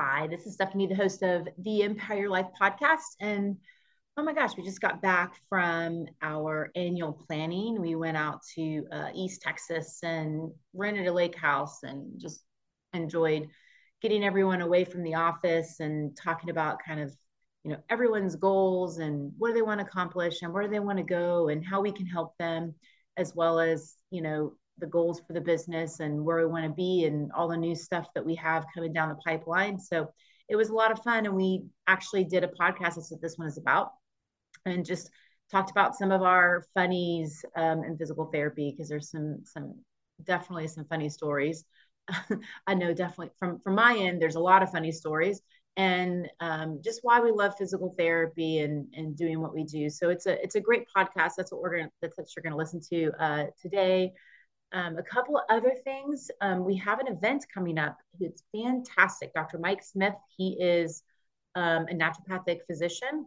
Hi, this is Stephanie, the host of the Empower Your Life podcast. And oh my gosh, we just got back from our annual planning. We went out to uh, East Texas and rented a lake house and just enjoyed getting everyone away from the office and talking about kind of you know everyone's goals and what do they want to accomplish and where do they want to go and how we can help them as well as you know the goals for the business and where we want to be and all the new stuff that we have coming down the pipeline. So it was a lot of fun. And we actually did a podcast. That's what this one is about. And just talked about some of our funnies um, in physical therapy because there's some some definitely some funny stories. I know definitely from from my end, there's a lot of funny stories and um, just why we love physical therapy and and doing what we do. So it's a it's a great podcast. That's what we're gonna that's what you're gonna listen to uh, today. Um, a couple other things. Um, we have an event coming up. It's fantastic. Dr. Mike Smith, he is um, a naturopathic physician.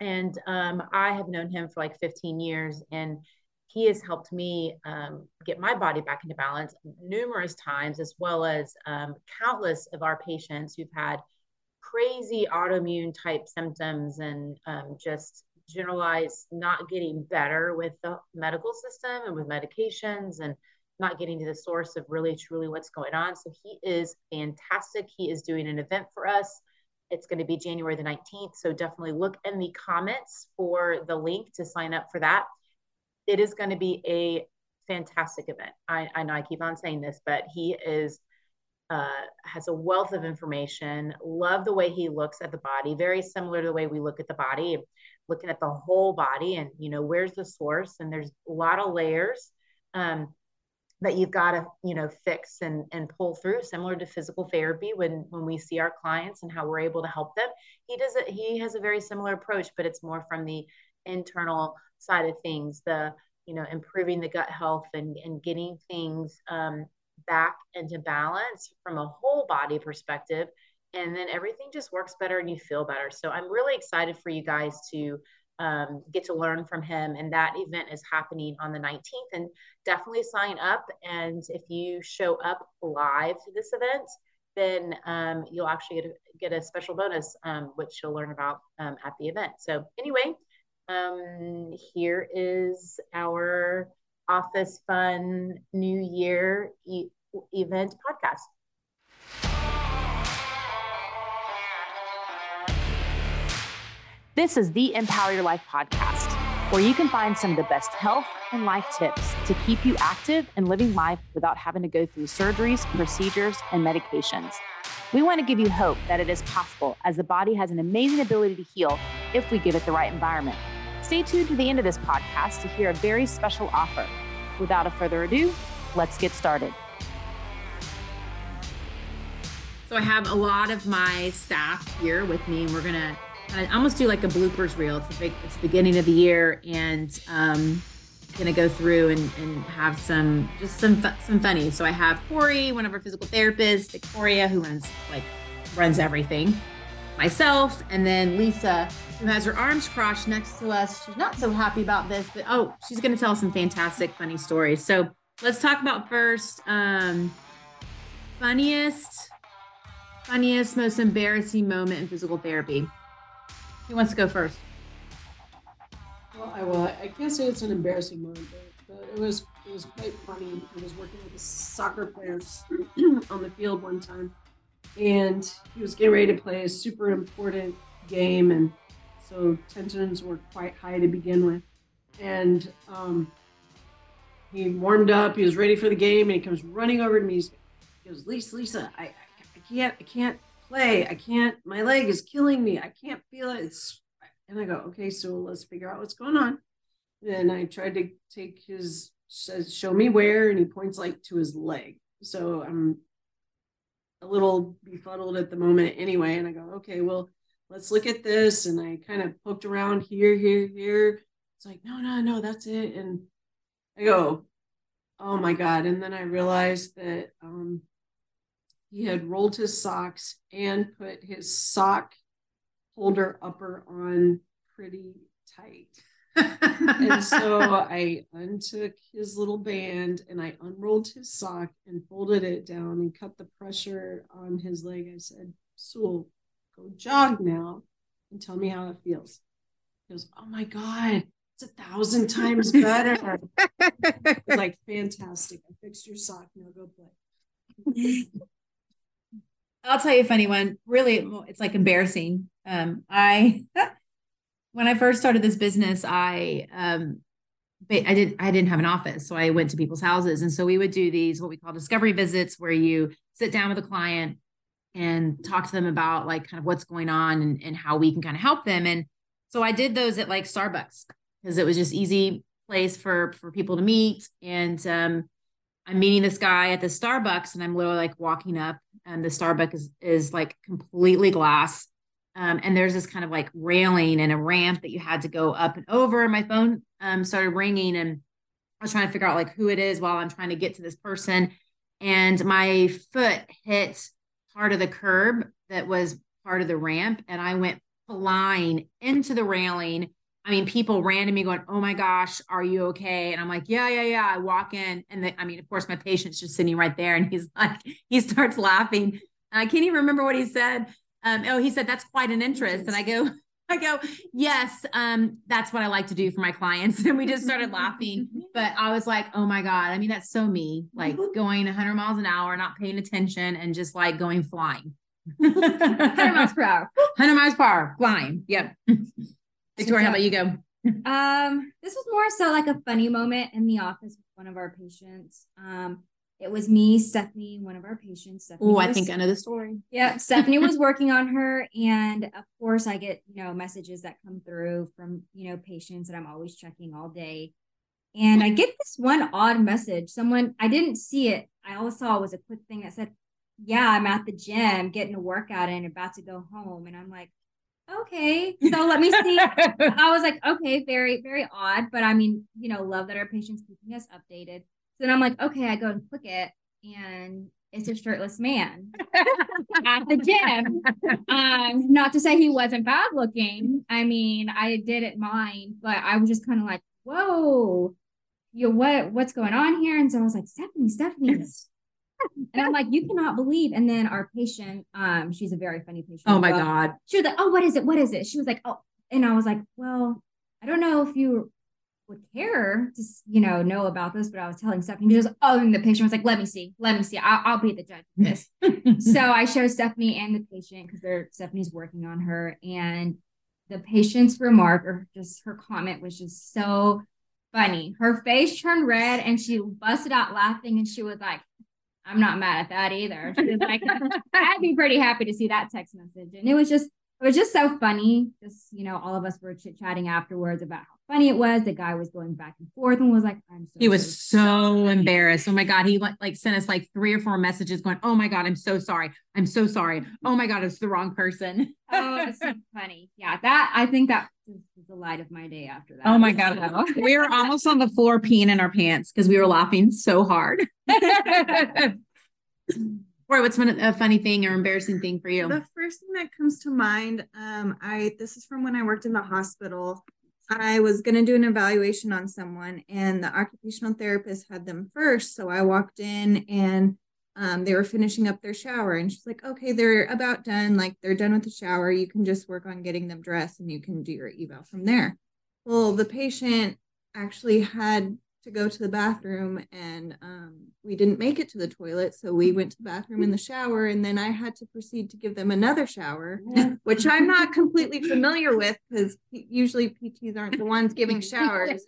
And um, I have known him for like 15 years. And he has helped me um, get my body back into balance numerous times, as well as um, countless of our patients who've had crazy autoimmune type symptoms and just generalized not getting better with the medical system and with medications and not getting to the source of really truly what's going on. So he is fantastic. He is doing an event for us. It's going to be January the 19th. So definitely look in the comments for the link to sign up for that. It is going to be a fantastic event. I, I know I keep on saying this, but he is uh, has a wealth of information. Love the way he looks at the body, very similar to the way we look at the body looking at the whole body and you know where's the source? And there's a lot of layers um, that you've got to you know fix and and pull through similar to physical therapy when when we see our clients and how we're able to help them. He does it he has a very similar approach but it's more from the internal side of things the you know improving the gut health and and getting things um, back into balance from a whole body perspective and then everything just works better and you feel better. So I'm really excited for you guys to um, get to learn from him. And that event is happening on the 19th. And definitely sign up. And if you show up live to this event, then um, you'll actually get a, get a special bonus, um, which you'll learn about um, at the event. So, anyway, um, here is our Office Fun New Year e- event podcast. This is the Empower Your Life podcast, where you can find some of the best health and life tips to keep you active and living life without having to go through surgeries, procedures, and medications. We want to give you hope that it is possible, as the body has an amazing ability to heal if we give it the right environment. Stay tuned to the end of this podcast to hear a very special offer. Without a further ado, let's get started. So I have a lot of my staff here with me, and we're going to I almost do like a bloopers reel. It's the big, it's the beginning of the year, and um, gonna go through and, and have some just some some funny. So I have Corey, one of our physical therapists, Victoria, who runs like runs everything, myself, and then Lisa, who has her arms crossed next to us. She's not so happy about this, but oh, she's gonna tell some fantastic funny stories. So let's talk about first um, funniest, funniest, most embarrassing moment in physical therapy. Who wants to go first? Well, I will. I can't say it's an embarrassing moment, but, it was it was quite funny. I was working with a soccer players on the field one time, and he was getting ready to play a super important game, and so tensions were quite high to begin with. And um, he warmed up. He was ready for the game, and he comes running over to me. He goes, "Lisa, Lisa, I, I can't, I can't play. I can't, my leg is killing me. I can't feel it. It's, and I go, okay, so let's figure out what's going on. And I tried to take his, says, show me where, and he points like to his leg. So I'm a little befuddled at the moment anyway. And I go, okay, well, let's look at this. And I kind of poked around here, here, here. It's like, no, no, no, that's it. And I go, oh my God. And then I realized that um, he had rolled his socks and put his sock holder upper on pretty tight. and so I untook his little band and I unrolled his sock and folded it down and cut the pressure on his leg. I said, So go jog now and tell me how it feels. He goes, Oh my God, it's a thousand times better. it's like fantastic. I fixed your sock. Now go play. I'll tell you a funny one. Really, it's like embarrassing. Um, I when I first started this business, I um, I did I didn't have an office, so I went to people's houses, and so we would do these what we call discovery visits, where you sit down with a client and talk to them about like kind of what's going on and, and how we can kind of help them. And so I did those at like Starbucks because it was just easy place for for people to meet. And um, I'm meeting this guy at the Starbucks, and I'm literally like walking up, and the Starbucks is is like completely glass. Um, and there's this kind of like railing and a ramp that you had to go up and over. And my phone um, started ringing, and I was trying to figure out like who it is while I'm trying to get to this person. And my foot hit part of the curb that was part of the ramp, and I went flying into the railing I mean, people ran to me going, "Oh my gosh, are you okay?" And I'm like, "Yeah, yeah, yeah." I walk in, and the, I mean, of course, my patient's just sitting right there, and he's like, he starts laughing. I can't even remember what he said. Um, oh, he said that's quite an interest, and I go, I go, yes, um, that's what I like to do for my clients. And we just started laughing. But I was like, oh my God. I mean, that's so me, like going 100 miles an hour, not paying attention, and just like going flying. 100 miles per hour. 100 miles per hour, flying. Yep. Victoria, how about you go? um, this was more so like a funny moment in the office with one of our patients. Um, it was me, Stephanie, one of our patients. Oh, I think I know the story. Yeah, Stephanie was working on her, and of course, I get you know messages that come through from you know patients that I'm always checking all day, and I get this one odd message. Someone I didn't see it. I always saw was a quick thing that said, "Yeah, I'm at the gym getting a workout and about to go home," and I'm like, okay, so let me see. I was like, okay, very, very odd. But I mean, you know, love that our patient's keeping us updated. So then I'm like, okay, I go and click it and it's a shirtless man at the gym. Um, not to say he wasn't bad looking. I mean, I didn't mind, but I was just kind of like, whoa, you what what's going on here? And so I was like, Stephanie, Stephanie, and I'm like, you cannot believe. And then our patient, um, she's a very funny patient. Oh my God. She was like, Oh, what is it? What is it? She was like, Oh, and I was like, Well, I don't know if you would care to, you know, know about this, but I was telling Stephanie, she goes, Oh, and the patient was like, Let me see, let me see. I'll, I'll be the judge of this. so I showed Stephanie and the patient because they're Stephanie's working on her. And the patient's remark or just her comment was just so funny. Her face turned red and she busted out laughing and she was like, I'm not mad at that either. She was like, I'd be pretty happy to see that text message. And it was just, it was just so funny. Just, you know, all of us were chit chatting afterwards about how funny it was. The guy was going back and forth and was like, I'm so He was so, so embarrassed. Oh my God. He like, like sent us like three or four messages going, Oh my God, I'm so sorry. I'm so sorry. Oh my God, it's the wrong person. oh, it's so funny. Yeah. That I think that was the light of my day after that. Oh my God. So. we were almost on the floor peeing in our pants because we were laughing so hard. Roy, what's one, a funny thing or embarrassing thing for you? The first thing that comes to mind, um, I this is from when I worked in the hospital. I was going to do an evaluation on someone, and the occupational therapist had them first. So I walked in, and um, they were finishing up their shower, and she's like, "Okay, they're about done. Like they're done with the shower. You can just work on getting them dressed, and you can do your eval from there." Well, the patient actually had to go to the bathroom and um, we didn't make it to the toilet so we went to the bathroom in the shower and then i had to proceed to give them another shower which i'm not completely familiar with because usually pts aren't the ones giving showers.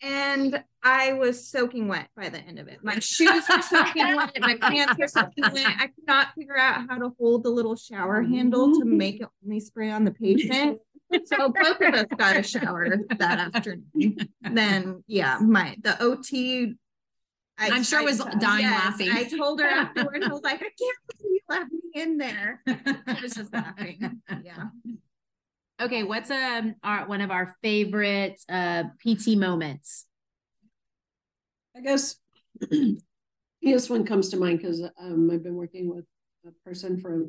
And i was soaking wet by the end of it. My shoes were soaking wet my pants were soaking wet. I could not figure out how to hold the little shower handle to make it only spray on the patient so both of us got a shower that afternoon. Then yeah, my the OT. I, am sure I, was dying yes, laughing. I told her afterwards, I was like, I can't believe you left me in there. I was just laughing. Yeah. Okay, what's um our one of our favorite uh PT moments? I guess this one comes to mind because um, I've been working with a person for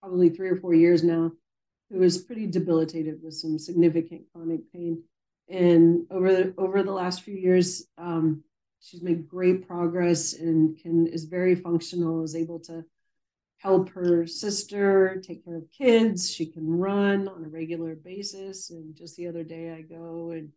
probably three or four years now who was pretty debilitated with some significant chronic pain. And over the, over the last few years, um, she's made great progress and can is very functional, is able to help her sister take care of kids. She can run on a regular basis. And just the other day, I go and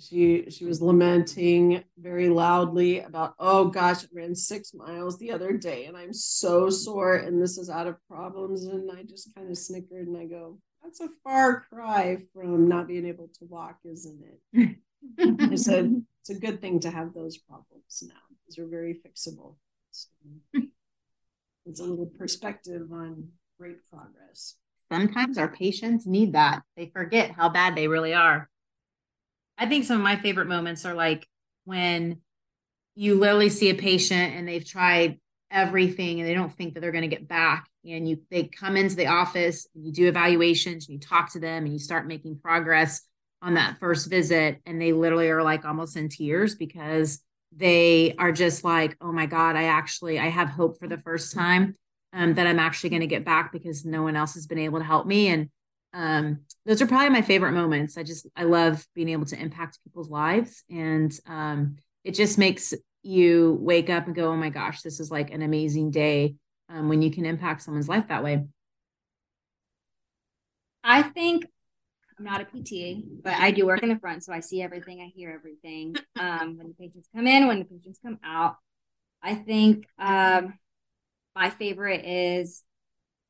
she she was lamenting very loudly about oh gosh i ran six miles the other day and i'm so sore and this is out of problems. And i just kind of snickered and i go that's a far cry from not being able to walk isn't it? I said it's a good thing to have those problems now. These are very fixable. So it's a little perspective on great progress. Sometimes our patients need that. They forget how bad they really are I think some of my favorite moments are like when you literally see a patient and they've tried everything and they don't think that they're going to get back and you they come into the office and you do evaluations and you talk to them and you start making progress on that first visit and they literally are like almost in tears because they are just like oh my god i actually i have hope for the first time um, that i'm actually going to get back because no one else has been able to help me. And um, those are probably my favorite moments. I just I love being able to impact people's lives, and um, it just makes you wake up and go, "Oh my gosh, this is like an amazing day." Um, when you can impact someone's life that way. I think I'm not a PT, but I do work in the front, so I see everything, I hear everything. Um, when the patients come in, when the patients come out, I think um, my favorite is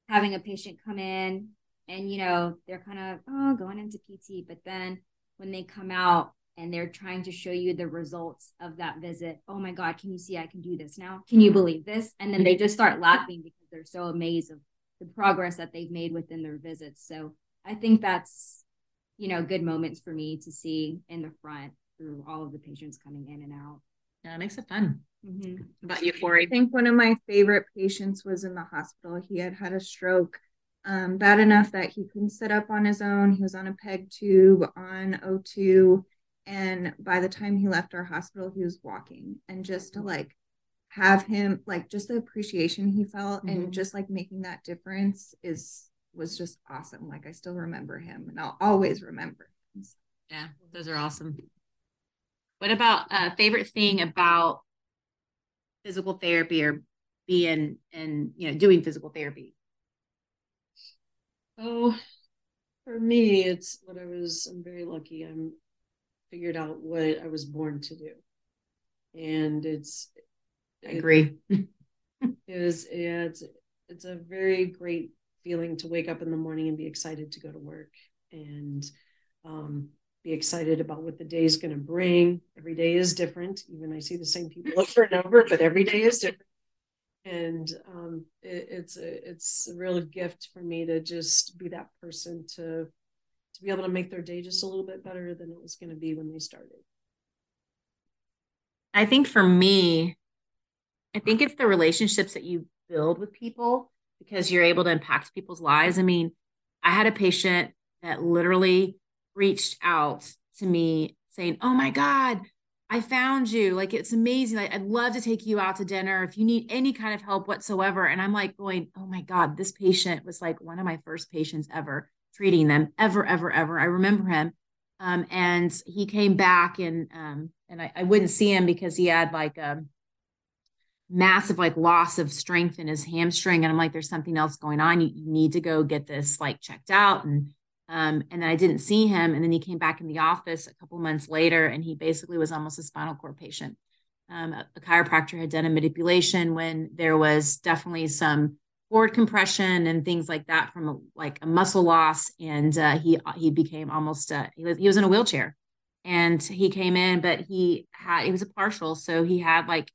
having a patient come in and you know they're kind of oh going into pt but then when they come out and they're trying to show you the results of that visit oh my god can you see i can do this now? Can you believe this? And then they just start laughing because they're so amazed of the progress that they've made within their visits. So i think that's you know good moments for me to see in the front through all of the patients coming in and out. Yeah it makes it fun. Mm-hmm. about you Corey? i think one of my favorite patients was in the hospital. He had had a stroke um, bad enough that he couldn't sit up on his own. He was on a peg tube on O2. And by the time he left our hospital, he was walking. And just to like have him, like just the appreciation he felt mm-hmm. and just like making that difference is was just awesome. Like I still remember him and I'll always remember him. Yeah, those are awesome. What about uh favorite thing about physical therapy or being and you know doing physical therapy? Oh, for me, it's what I was. I'm very lucky. I'm figured out what I was born to do, and it's. I agree. it is. Yeah, it's it's a very great feeling to wake up in the morning and be excited to go to work and um, be excited about what the day is going to bring. Every day is different. Even I see the same people over and over, but every day is different and um, it, it's a it's a real gift for me to just be that person to to be able to make their day just a little bit better than it was going to be when they started. I think for me, I think it's the relationships that you build with people because you're able to impact people's lives. I mean, I had a patient that literally reached out to me saying, "Oh my God, I found you. Like it's amazing. Like, I'd love to take you out to dinner if you need any kind of help whatsoever. And I'm like going, oh my God, this patient was like one of my first patients ever treating them, ever, ever, ever. I remember him. Um, and he came back and um, and I, I wouldn't see him because he had like a massive like loss of strength in his hamstring. And I'm like, there's something else going on. You, you need to go get this like checked out. And um, and then I didn't see him. And then he came back in the office a couple months later, and he basically was almost a spinal cord patient. Um, a, a, chiropractor had done a manipulation when there was definitely some forward compression and things like that from a, like a muscle loss, and uh, he he became almost uh, he was he was in a wheelchair, and he came in, but he had he was a partial, so he had like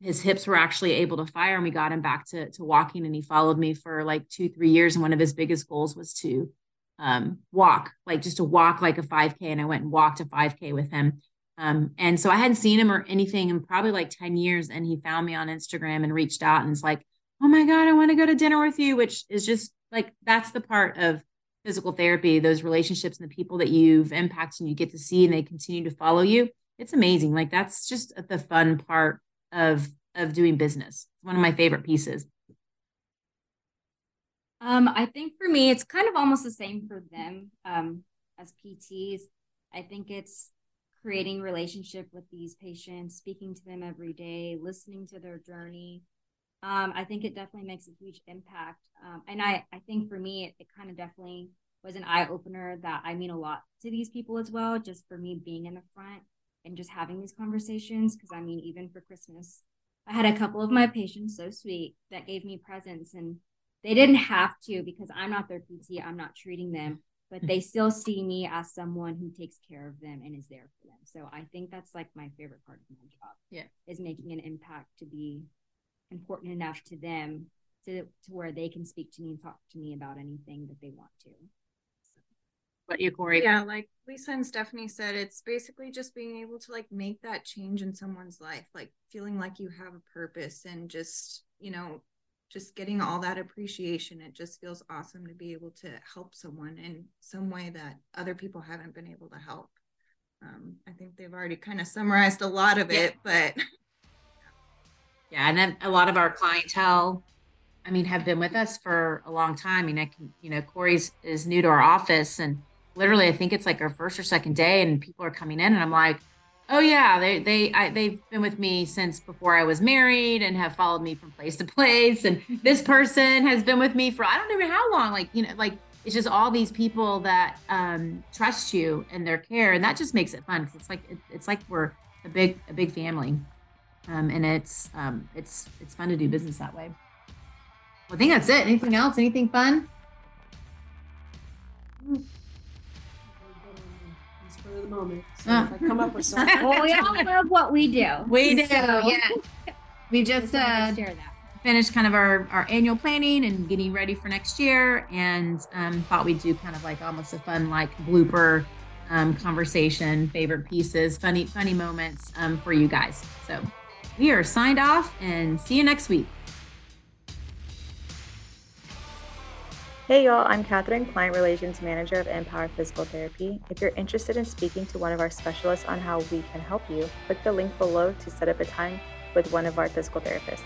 his hips were actually able to fire, and we got him back to to walking, and he followed me for like two three years, and one of his biggest goals was to um, walk, like just to walk like a 5K. And I went and walked a 5K with him. Um, and so I hadn't seen him or anything in probably like 10 years. And he found me on Instagram and reached out and it's like, oh my God, I want to go to dinner with you, which is just like that's the part of physical therapy, those relationships and the people that you've impacted and you get to see and they continue to follow you. It's amazing. Like that's just the fun part of of doing business. It's one of my favorite pieces. Um, I think for me, it's kind of almost the same for them um, as PTs. I think it's creating relationship with these patients, speaking to them every day, listening to their journey, Um, I think it definitely makes a huge impact. Um, and I, I think for me, it, it kind of definitely was an eye opener that I mean a lot to these people as well, just for me being in the front and just having these conversations. Cause I mean, even for Christmas, I had a couple of my patients so sweet that gave me presents and they didn't have to because I'm not their PT, I'm not treating them, but they still see me as someone who takes care of them and is there for them. So I think that's like my favorite part of my job. Yeah. Is making an impact to be important enough to them to, to where they can speak to me and talk to me about anything that they want to. What you, Corey? Yeah, like Lisa and Stephanie said, it's basically just being able to like make that change in someone's life, like feeling like you have a purpose and just, you know, just getting all that appreciation. It just feels awesome to be able to help someone in some way that other people haven't been able to help. Um, I think they've already kind of summarized a lot of it, but Yeah, and then a lot of our clientele, I mean, have been with us for a long time. I mean, I can, you know, Corey's is new to our office, and literally, I think it's like our first or second day, and people are coming in, and I'm like, oh yeah, they they I, they've been with me since before I was married, and have followed me from place to place, and this person has been with me for I don't know how long. Like, you know, like it's just all these people that um, trust you and their care, and that just makes it fun because it's like it, it's like we're a big a big family um, and it's um, it's it's fun to do business that way. Well, I think that's it. Anything else? Anything fun? Of the moment. So if I come up with something. Well, we all love what we do. We do. So- Yes. We Just just uh, share that. finished kind of our, our annual planning and getting ready for next year, and um, thought we'd do kind of like almost a fun like blooper um, conversation, favorite pieces, funny funny moments um, for you guys. So we are signed off, and see you next week. Hey y'all, I'm Catherine, Client Relations Manager of mPower Physical Therapy. If you're interested in speaking to one of our specialists on how we can help you, click the link below to set up a time with one of our physical therapists.